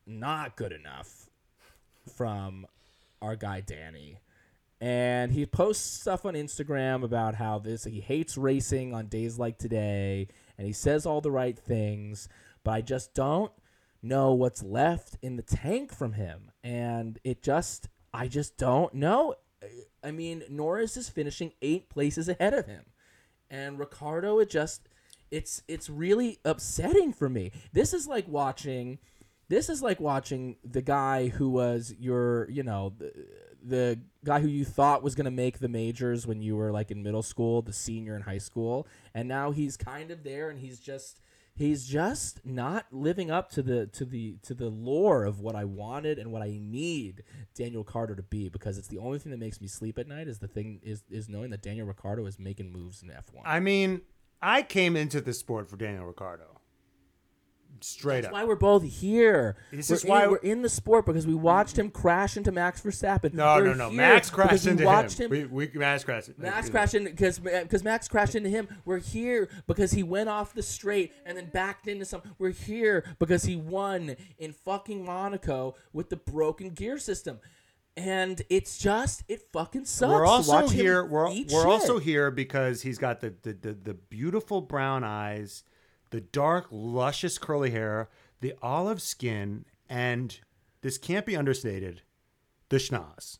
not good enough from our guy Danny. And he posts stuff on Instagram about how this he hates racing on days like today, and he says all the right things, but I just don't know what's left in the tank from him. And it just I just don't know. I mean, Norris is finishing eight places ahead of him. And Ricciardo it just it's it's really upsetting for me. This is like watching This is like watching the guy who was your, you know, the, the guy who you thought was going to make the majors when you were like in middle school, the senior in high school, and now he's kind of there and he's just he's just not living up to the to the to the lore of what I wanted and what I need Daniel Carter to be because it's the only thing that makes me sleep at night is the thing is is knowing that Daniel Ricciardo is making moves in F1. I mean, I came into this sport for Daniel Ricciardo. Straight That's up. why we're both here. This we're is why in, we- we're in the sport because we watched him crash into Max Verstappen. no, We're no, no. Max crashed into watched him. We, we Max crashed. Max crashed into because because uh, Max crashed into him. We're here because he went off the straight and then backed into some. We're here because he won in fucking Monaco with the broken gear system, and it's just it fucking sucks. We're also here. We're, we're shit. also here because he's got the, the the the beautiful brown eyes, the dark, luscious curly hair, the olive skin, and this can't be understated, the schnoz.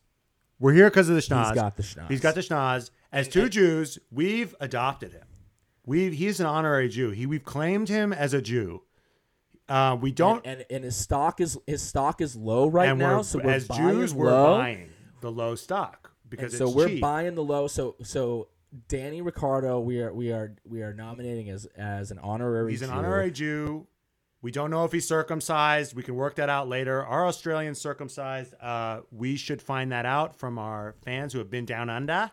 We're here because of the schnoz. He's got the schnoz. He's got the schnoz. As two Jews, we've adopted him. We he's an honorary Jew. He we've claimed him as a Jew. Uh, we don't. and, and and his stock is his stock is low right and now. we're, So we're as buying Jews, we're buying the low stock because And so we're cheap. buying the low. So so Danny Ricciardo, we are we are we are nominating as as an honorary. He's an Jew. honorary Jew. We don't know if he's circumcised. We can work that out later. Are Australians circumcised? Uh, we should find that out from our fans who have been down under.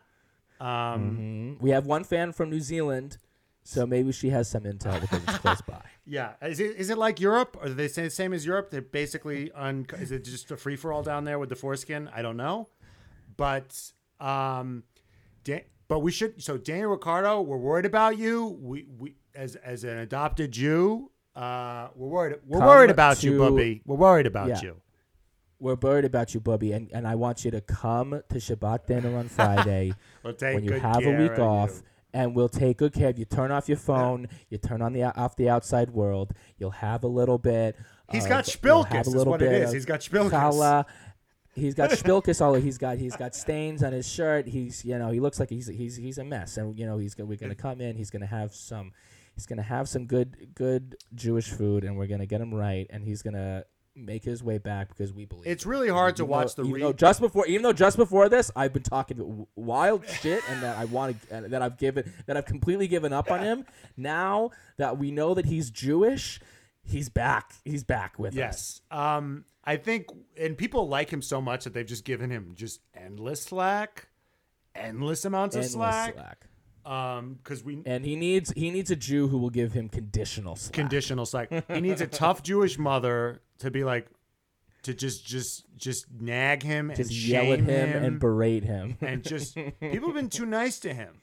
Um, Mhm. We have one fan from New Zealand, so maybe she has some intel because it's close *laughs* by. Yeah, is it is it like Europe? Or are they the same as Europe? They're basically un. Is it just a free for all down there with the foreskin? I don't know, but um, but we should. So Daniel Ricciardo, we're worried about you. We we as as an adopted Jew, uh, we're worried. We're Come worried about you, to- Bubby. We're worried about Yeah. you. We're worried about you, Bubby, and, and I want you to come to Shabbat dinner on *laughs* Friday We'll when you have a week of off, you. and we'll take good care of you. Turn off your phone. You turn on the off the outside world. You'll have a little bit. He's of- got you'll have spilkus, a is what it is. He's got challah. He's got spilkus all he's got he's got stains on his shirt. He's you know he looks like he's he's he's a mess, and you know he's gonna, we're gonna come in. He's gonna have some. He's gonna have some good good Jewish food, and we're gonna get him right, and he's gonna make his way back because we believe. It's really hard to watch though- the even re- though just before even though just before this I've been talking wild shit and that I want to that I've given that I've completely given up on him. Now that we know that he's Jewish, he's back. He's back with us. Yes. Um, I think, and people like him so much that they've just given him just endless slack, endless amounts of slack. slack. Um, because we And he needs he needs a Jew who will give him conditional slack. conditional slack. he needs a tough Jewish mother to be like, to just just just nag him and just shame yell at him, and berate him. and just *laughs* people have been too nice to him.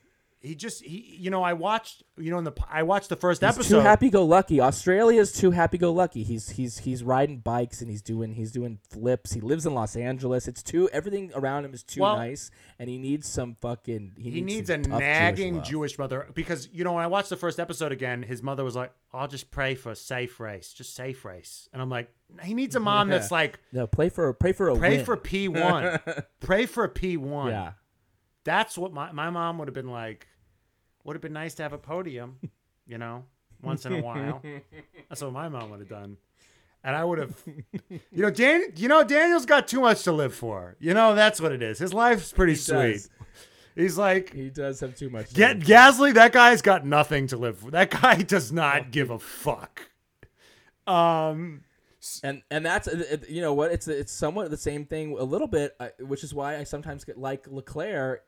He just he, you know, I watched, you know, in the I watched the first He's episode. too happy-go-lucky. Australia's too happy-go-lucky. He's he's he's riding bikes and he's doing he's doing flips. He lives in Los Angeles. It's too everything around him is too Well- nice, and he needs some fucking. He, he needs a nagging Jewish, Jewish, mother because you know when I watched the first episode again, his mother was like, "I'll just pray for a safe race, just safe race," and I'm like, he needs a mom that's like, No, play for pray for a "Pray win. for P one, *laughs* pray for P one." yeah. that's what my my mom would have been like. Would have been nice to have a podium, you know, once in a while. *laughs* That's what my mom would have done. And I would have, you know, Dan, you know, Daniel's got too much to live for. You know, that's what it is. His life's pretty He sweet. does. He's like, He does have too much. to Get Gasly, that guy's got nothing to live for. That guy *laughs* does not *laughs* give a fuck. Um, and and that's you know what it's it's somewhat the same thing a little bit uh, which is why I sometimes get like Leclerc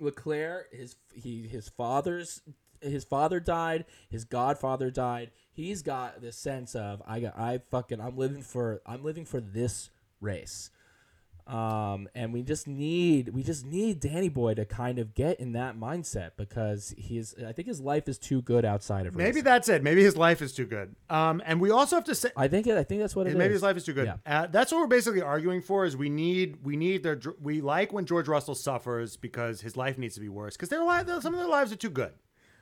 Leclerc his he his father's his father died his godfather died. He's got this sense of I got I fucking I'm living for I'm living for this race um and we just need we just need Danny Boy to kind of get in that mindset because he's I think his life is too good outside of maybe racing. that's it. Maybe his life is too good. Um, and we also have to say. I think it, I think that's what it is. Maybe his life is too good. Yeah. Uh, that's what we're basically arguing for. Is we need we need their we like when George Russell suffers because his life needs to be worse because their life some of their lives are too good.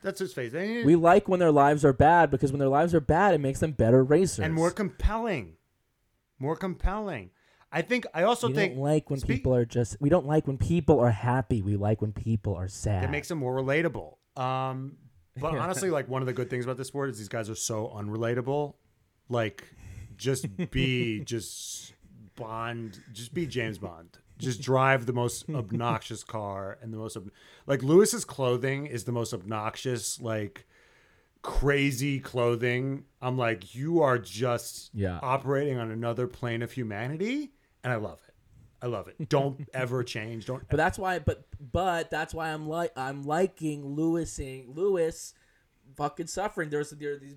That's his face. Need, We like when their lives are bad because when their lives are bad, it makes them better racers. and more compelling, more compelling. I think I also we think don't like when speak- people are just. We don't like when people are happy. We like when people are sad. It makes them more relatable. Um, but *laughs* Yeah. honestly, like one of the good things about this sport is these guys are so unrelatable. Like just be *laughs* just Bond, just be James Bond. Just drive the most obnoxious car and the most ob- like Lewis's clothing is the most obnoxious like crazy clothing. I'm like you are just Yeah. operating on another plane of humanity and I love it. I love it. Don't *laughs* ever change. Don't But that's why. But but that's why I'm like I'm liking Lewising Lewis. Fucking suffering. There's there these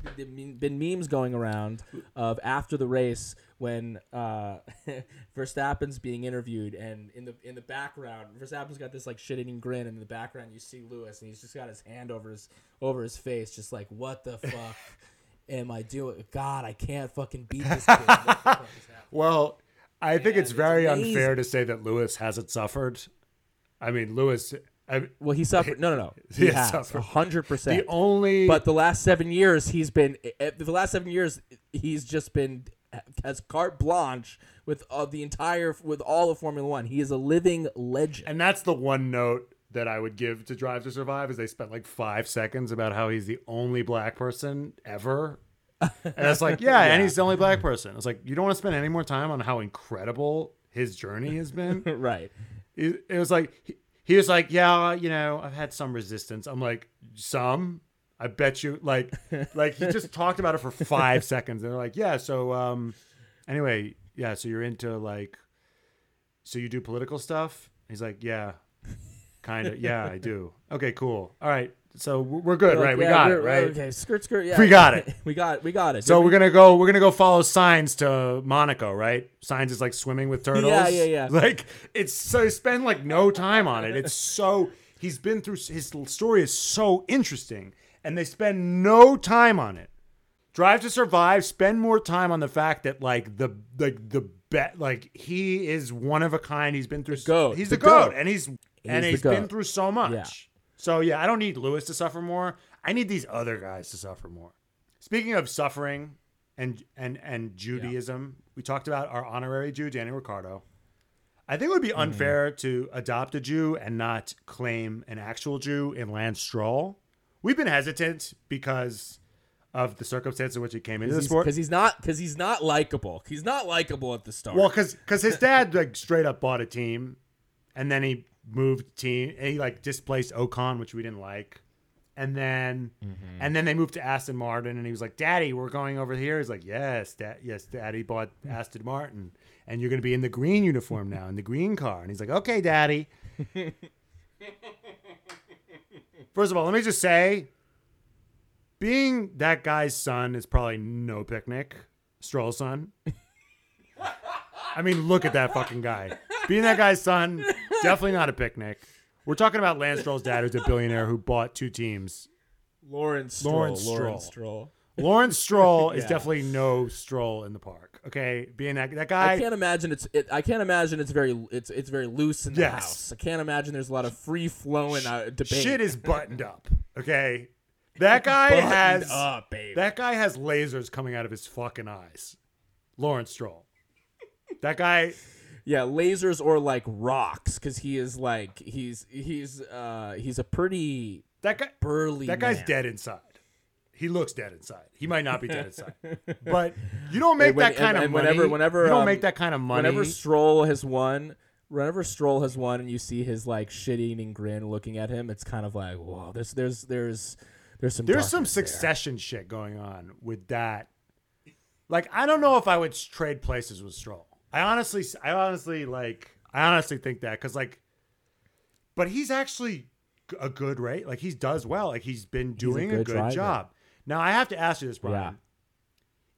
been, memes going around of after the race when uh, *laughs* Verstappen's being interviewed and in the in the background Verstappen's got this like shit eating grin and in the background you see Lewis and he's just got his hand over his over his face just like what the fuck *laughs* am I doing? God, I can't fucking beat this kid. What the fuck is happening? Well, I think it's very amazing. unfair to say that Lewis hasn't suffered. I mean, Lewis. I, Well, he suffered. No, no, no. *laughs* He He has has suffered. hundred percent. the only. But the last seven years, he's been. eh, The last seven years, he's just been has carte blanche with uh, the entire with all of Formula One. He is a living legend. and that's the one note that I would give to Drive to Survive is they spent like five seconds about how he's the only black person ever. And it's like, yeah, and he's the only black person. It's like you don't want to spend any more time on how incredible his journey has been. *laughs* right. it, it was like he, he was like, yeah, you know, I've had some resistance. I'm like, some. I bet you, like, like he just talked about it for five *laughs* seconds, and they're like, yeah. So, um, anyway, yeah. So you're into like, so you do political stuff? He's like, yeah, kind of. Yeah, I do. Okay, cool. All right. So we're we're good, right? we got it, right? Okay, skirt, skirt. Yeah, We got it. *laughs* we got, we got it. So we're gonna go. We're gonna go follow Sainz to Monaco, right? Sainz is like swimming with *laughs* turtles. Yeah, yeah, yeah. Like it's so spend like no time on it. It's so he's been through his story is so interesting, and they spend no time on it. Drive to Survive. Spend more time on the fact that like the like the bet like he is one of a kind. He's been through goat. He's The the, goat, goat. and he's, and the he's been through so much. Yeah. So yeah, I don't need Lewis to suffer more. I need these other guys to suffer more. Speaking of suffering and and and Judaism, we talked about our honorary Jew, Danny Ricciardo. I think it would Mm-hmm. be unfair to adopt a Jew and not claim an actual Jew in Lance Stroll. We've been hesitant because of the circumstances in which he came into the sport. because he's not because he's not likable. He's not likable at the start. Well, because because his *laughs* dad like straight up bought a team, and then he moved team, he like displaced Ocon, which we didn't like, and then mm-hmm. and then they moved to Aston Martin, and he was like, "Daddy, we're going over here." He's like, "Yes, dad, yes, Daddy bought mm. Aston Martin, and you're gonna be in the green uniform now, in the green car." And he's like, "Okay, Daddy." *laughs* First of all, let me just say, being that guy's son is probably no picnic. Stroll's son. *laughs* I mean, look at that fucking guy. Being that guy's son, definitely not a picnic. We're talking about Lance Stroll's dad, who's a billionaire who bought two teams. Lawrence Stroll. Lawrence Lawrence Stroll. Stroll. Lawrence Stroll is *laughs* Yeah. definitely no stroll in the park. Okay, being that that guy. I can't imagine it's. It, I can't imagine it's very. It's it's very loose in the Yes. house. I can't imagine there's a lot of free flowing uh, debate. Shit is buttoned up. Okay, *laughs* that guy Buttoned has up, baby. that guy has lasers coming out of his fucking eyes. Lawrence Stroll. That guy. Yeah, lasers or like rocks, because he is like he's he's uh he's a pretty That guy. burly. That guy's man. dead inside. He looks dead inside. He might not be dead inside, *laughs* but you don't make that kind and- of and money. whenever- whenever, you don't um, make that kind of money. Whenever Stroll has won, whenever Stroll has won, and you see his like shit-eating grin looking at him, it's kind of like, whoa, there's there's there's there's some There's some darkness there. succession shit going on with that. Like I don't know if I would trade places with Stroll. I honestly, I honestly like, I honestly think that because like, but he's actually a good rate. Like he does well. Like he's been doing a good good, job. Now I have to ask you this, Brian.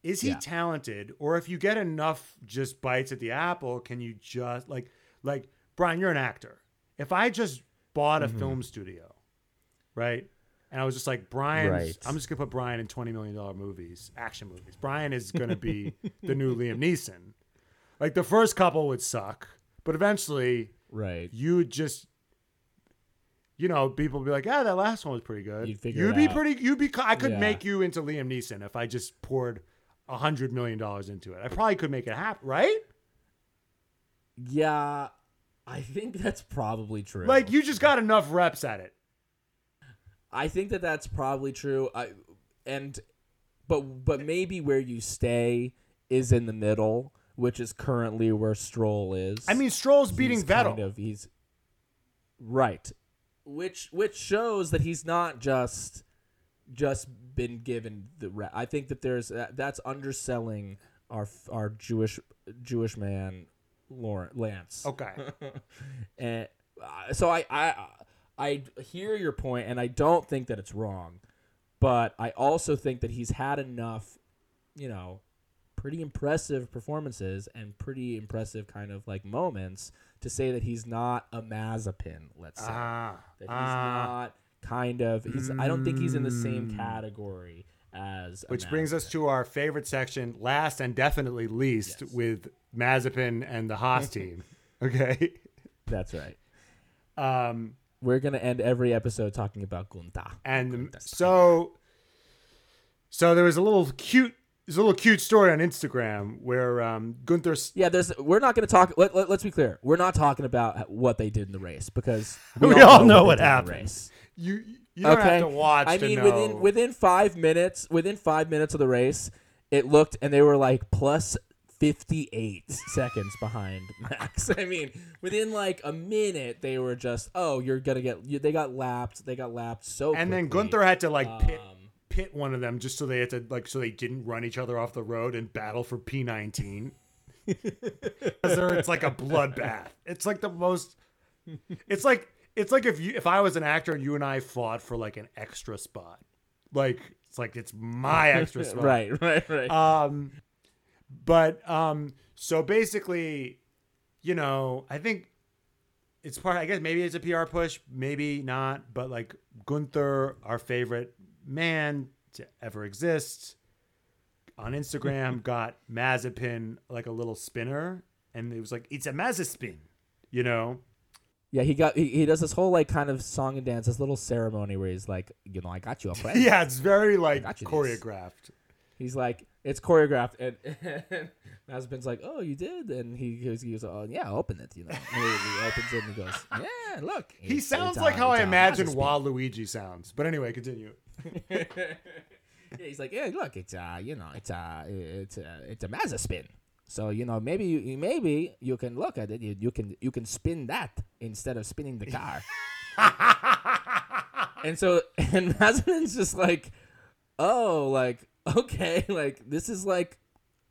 Yeah. Is he Yeah. talented, or if you get enough just bites at the apple, can you just like like Brian? You're an actor. If I just bought a Mm-hmm. film studio, right, and I was just like Brian, Right. I'm just gonna put Brian in twenty million dollar movies, action movies. Brian is gonna be the new *laughs* Liam Neeson. Like the first couple would suck, but eventually Right. you would just you know people would be like ah that last one was pretty good You'd figure you'd it be out. pretty you'd be i could Yeah. make you into liam neeson if i just poured a hundred million dollars into it i probably could make it happen right Yeah, I think that's probably true. like you just got enough reps at it I think that that's probably true. I and but but maybe where you stay is in the middle, which is currently where Stroll is. I mean, Stroll's beating He's Vettel. Kind of, he's right, which which shows that he's not just just been given the. Ra- I think that there's uh, that's underselling our our Jewish Jewish man, Lawrence Lance. Okay. *laughs* and uh, so I, I I hear your point, and I don't think that it's wrong, but I also think that he's had enough, you know, pretty impressive performances and pretty impressive kind of like moments to say that he's not a Mazepin. Let's say Ah. that he's ah. not kind of. He's. I don't think he's in the same category as. Which brings us to our favorite section, last and definitely least, Yes. with Mazepin and the Haas *laughs* team. Okay. That's right. Um, We're gonna end every episode talking about Gunther. and so, so there was a little cute, there's a little cute story on Instagram where um, Gunther. Yeah, there's. We're not going to talk. Let, let, us be clear. We're not talking about what they did in the race because *laughs* We all know they what did in the happened. You you don't Okay, have to watch. I to mean, know. within within five minutes, within five minutes of the race, it looked, and they were like plus fifty eight seconds behind *laughs* Max. I mean, within like a minute, they were just, oh, you're gonna get. You, they got lapped. They got lapped so. and then. Gunther had to like pit, Um, pit one of them just so they had to like so they didn't run each other off the road and battle for P nineteen. *laughs* it's like a bloodbath. It's like the most. It's like it's like if you if I was an actor and you and I fought for like an extra spot, like it's like it's my extra *laughs* spot, right, right, right. Um, but um, so basically, you know, I think it's part. I guess maybe it's a PR push, maybe not. But like Gunther, our favorite man to ever exist, on Instagram *laughs* got Mazepin like a little spinner, and it was like it's a Mazaspin, you know. yeah, he got. He, he does this whole like kind of song and dance, this little ceremony where he's like, you know, I got you a. *laughs* Yeah, it's very like you this. choreographed. He's like, it's choreographed, and, *laughs* and Mazepin's like, oh, you did, and he goes, he goes, oh, yeah, open it, you know. And he, he opens it and he goes, yeah, look. He sounds like how I imagine Mazepin." Waluigi sounds. But anyway, continue. *laughs* yeah, he's like, yeah, look, it's uh, you know, it's uh, it's uh, it's a Mazaspin. So you know, maybe you maybe you can look at it. You, you can you can spin that instead of spinning the car. *laughs* and so *laughs* and Mazepin's just like, oh, like okay, like this is like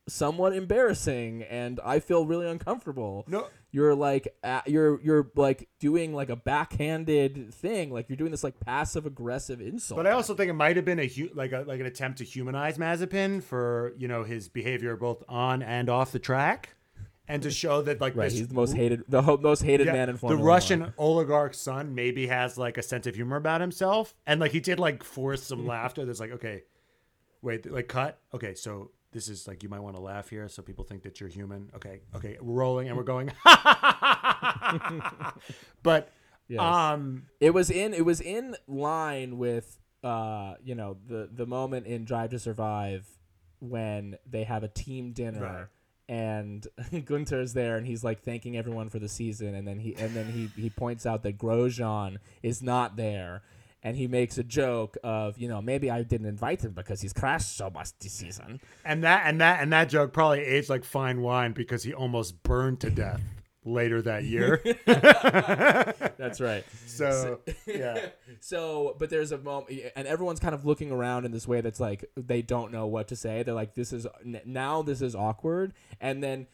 somewhat embarrassing, and I feel really uncomfortable. No, You're like uh, you're you're like doing like a backhanded thing, like you're doing this like passive aggressive insult. But I also think it might have been a hu- like a like an attempt to humanize Mazepin for you know his behavior both on and off the track, and to show that like Right, this, he's the most hated, the ho- most hated yeah, man in the Russian One. oligarch's son maybe has like a sense of humor about himself, and like he did like force some *laughs* laughter. That's like okay, wait, like cut. Okay, so this is like you might want to laugh here so people think that you're human. Okay, okay, we're rolling and we're going. *laughs* but Yes. um, It was in it was in line with uh you know the the moment in Drive to Survive when they have a team dinner. Right. And *laughs* Gunter's there, and he's like thanking everyone for the season, and then he and then he, he points out that Grosjean is not there, and he makes a joke of you know maybe I didn't invite him because he's crashed so much this season. And that and that and that joke probably aged like fine wine because he almost burned to death later that year. *laughs* *laughs* That's right. so yeah. *laughs* So, but there's a moment, and everyone's kind of looking around in this way that's like they don't know what to say. They're like, "This is now this is awkward," and then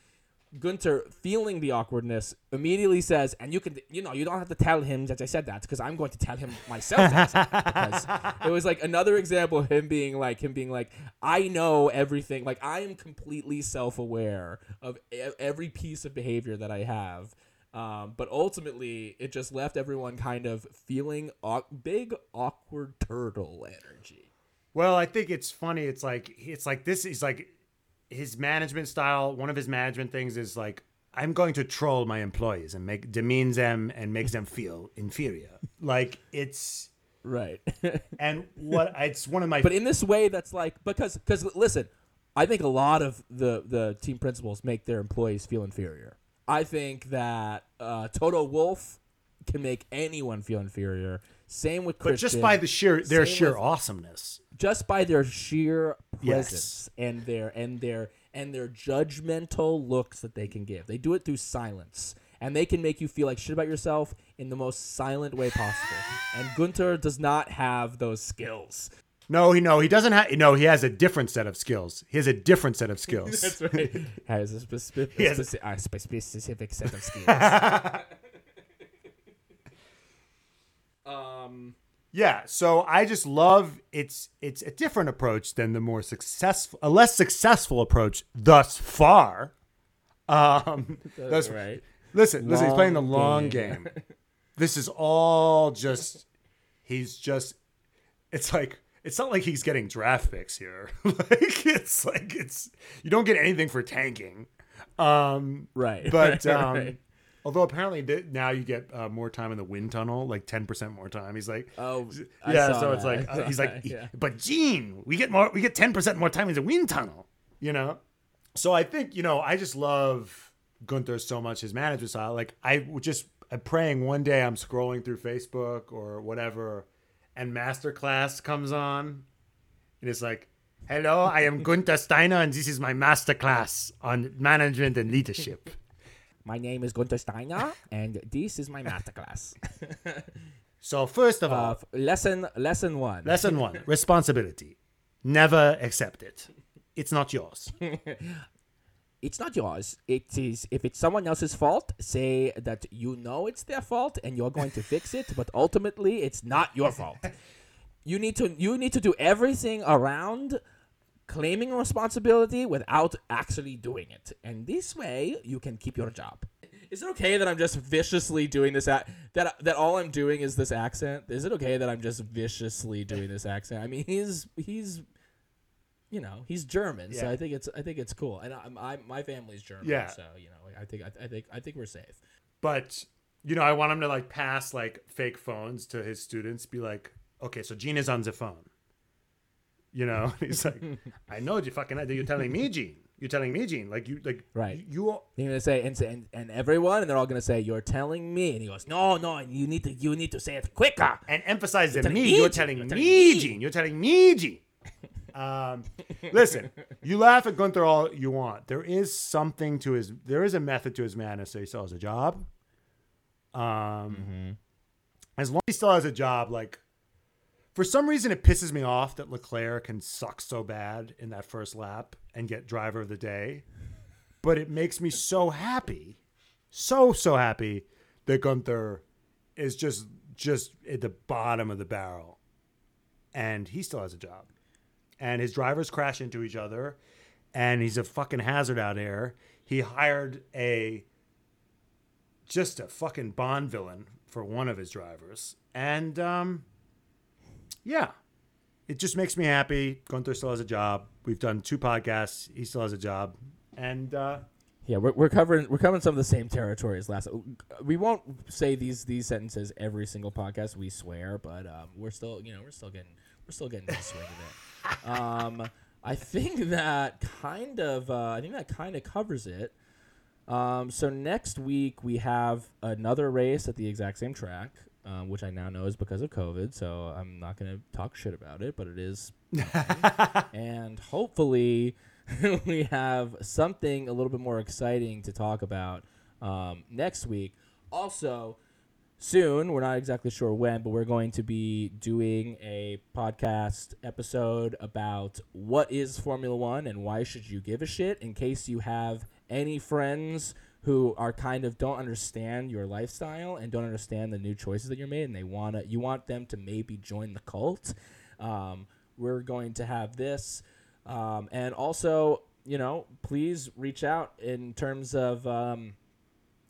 Gunter, feeling the awkwardness, immediately says, "And you can, you know, you don't have to tell him that I said that because I'm going to tell him myself." That I said that." because it was like another example of him being like him being like, "I know everything. Like I am completely self-aware of every piece of behavior that I have." Um, but ultimately, it just left everyone kind of feeling au- big, awkward turtle energy. Well, I think it's funny. It's like it's like this is like his management style. One of his management things is like I'm going to troll my employees and make demean them and makes them feel inferior. Like it's Right. *laughs* and what it's one of my but in this way, that's like because because listen, I think a lot of the the team principals make their employees feel inferior. I think that uh, Toto Wolff can make anyone feel inferior. Same with but just by the sheer their Same sheer with- awesomeness. Just by their sheer presence and their and their and their judgmental looks that they can give. They do it through silence. And they can make you feel like shit about yourself in the most silent way possible. And Gunter does not have those skills. No, he no, he doesn't have. No, he has a different set of skills. He has a different set of skills. *laughs* That's right. *laughs* has a, speci- He has- speci- a spe- specific set of *laughs* skills. um, yeah, so I just love it's it's a different approach than the more successful, a less successful approach thus far. Um, *laughs* thus, right. listen, listen, he's playing the Long long game. game. this is all just he's just it's like it's not like he's getting draft picks here. *laughs* like it's like it's you don't get anything for tanking. Um Right. but *laughs* um right. Although apparently th- now you get uh, more time in the wind tunnel, like 10% more time. He's like Oh, I yeah, so it's like uh, he's *laughs* like yeah. but Gene, we get more we get 10% more time in the wind tunnel, you know? So I think, you know, I just love Gunther so much his management style. Like I would just I'm praying one day I'm scrolling through Facebook or whatever and masterclass comes on and it's like Hello, I am *laughs* Gunther Steiner, and this is my masterclass on management and leadership. My name is Gunter Steiner, and this is my masterclass. *laughs* So, first of Uh, all, lesson lesson one. lesson one *laughs* responsibility. Never accept it. It's not yours. *laughs* it's not yours. It is if it's someone else's fault, say that you know it's their fault and you're going to fix it, but ultimately it's not your fault. You need to you need to do everything around claiming responsibility without actually doing it. And this way you can keep your job. Is it okay that I'm just viciously doing this ac- that that all I'm doing is this accent? Is it okay that I'm just viciously doing this accent? I mean, he's he's you know, he's German, so I think it's I think it's cool. And I'm, I my family's German, Yeah. so you know, I think I, I think I think we're safe. But, you know, I want him to like pass like fake phones to his students, be like, okay, so Gene is on the phone. You know, *laughs* he's like, *laughs* I know you fucking, you're telling me, Gene. You're telling me, Gene. Like, you, like, Right. You, You're gonna say and, say- and and everyone, and they're all gonna say, "You're telling me," and he goes, "No, no, you need to you need to say it quicker." and emphasize the me. You're telling me, me. Gene. You're telling me, Gene. Um, *laughs* listen, you laugh at Gunther all you want. There is something to his. There is a method to his madness. So he still has a job. Um, as long as he still has a job, like for some reason it pisses me off that Leclerc can suck so bad in that first lap and get driver of the day, but it makes me so happy, so so happy that Gunther is just just at the bottom of the barrel, and he still has a job, and his drivers crash into each other, and he's a fucking hazard out here. He hired a just a fucking Bond villain for one of his drivers, and um, yeah, it just makes me happy. Gunther still has a job. We've done two podcasts. He still has a job, and uh, Yeah, we're, we're covering we're covering some of the same territory as last. We won't say these these sentences every single podcast. We swear, but um, we're still you know we're still getting we're still getting the swing of it. *laughs* Um, I think that kind of uh, I think that kind of covers it. Um, so next week we have another race at the exact same track, um, which I now know is because of COVID. So I'm not gonna talk shit about it, but it is *laughs* and hopefully *laughs* we have something a little bit more exciting to talk about um, next week. Also, soon, we're not exactly sure when, but we're going to be doing a podcast episode about what is Formula One and why should you give a shit in case you have any friends who are kind of don't understand your lifestyle and don't understand the new choices that you're made and they want to you want them to maybe join the cult. Um, we're going to have this. Um, and also you know please reach out in terms of um,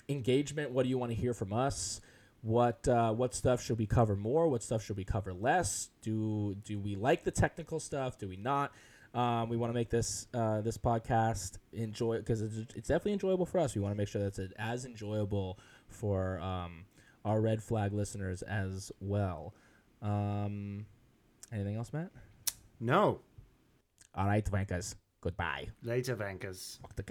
engagement. What do you want to hear from us? What uh, what stuff should we cover more? What stuff should we cover less? Do do we like the technical stuff? Do we not um, we want to make this uh, this podcast enjoy because it's, it's definitely enjoyable for us. We want to make sure that's as enjoyable for um, our red flag listeners as well. Um, anything else matt? No. All right wankers goodbye. Later, Vankers. Buck the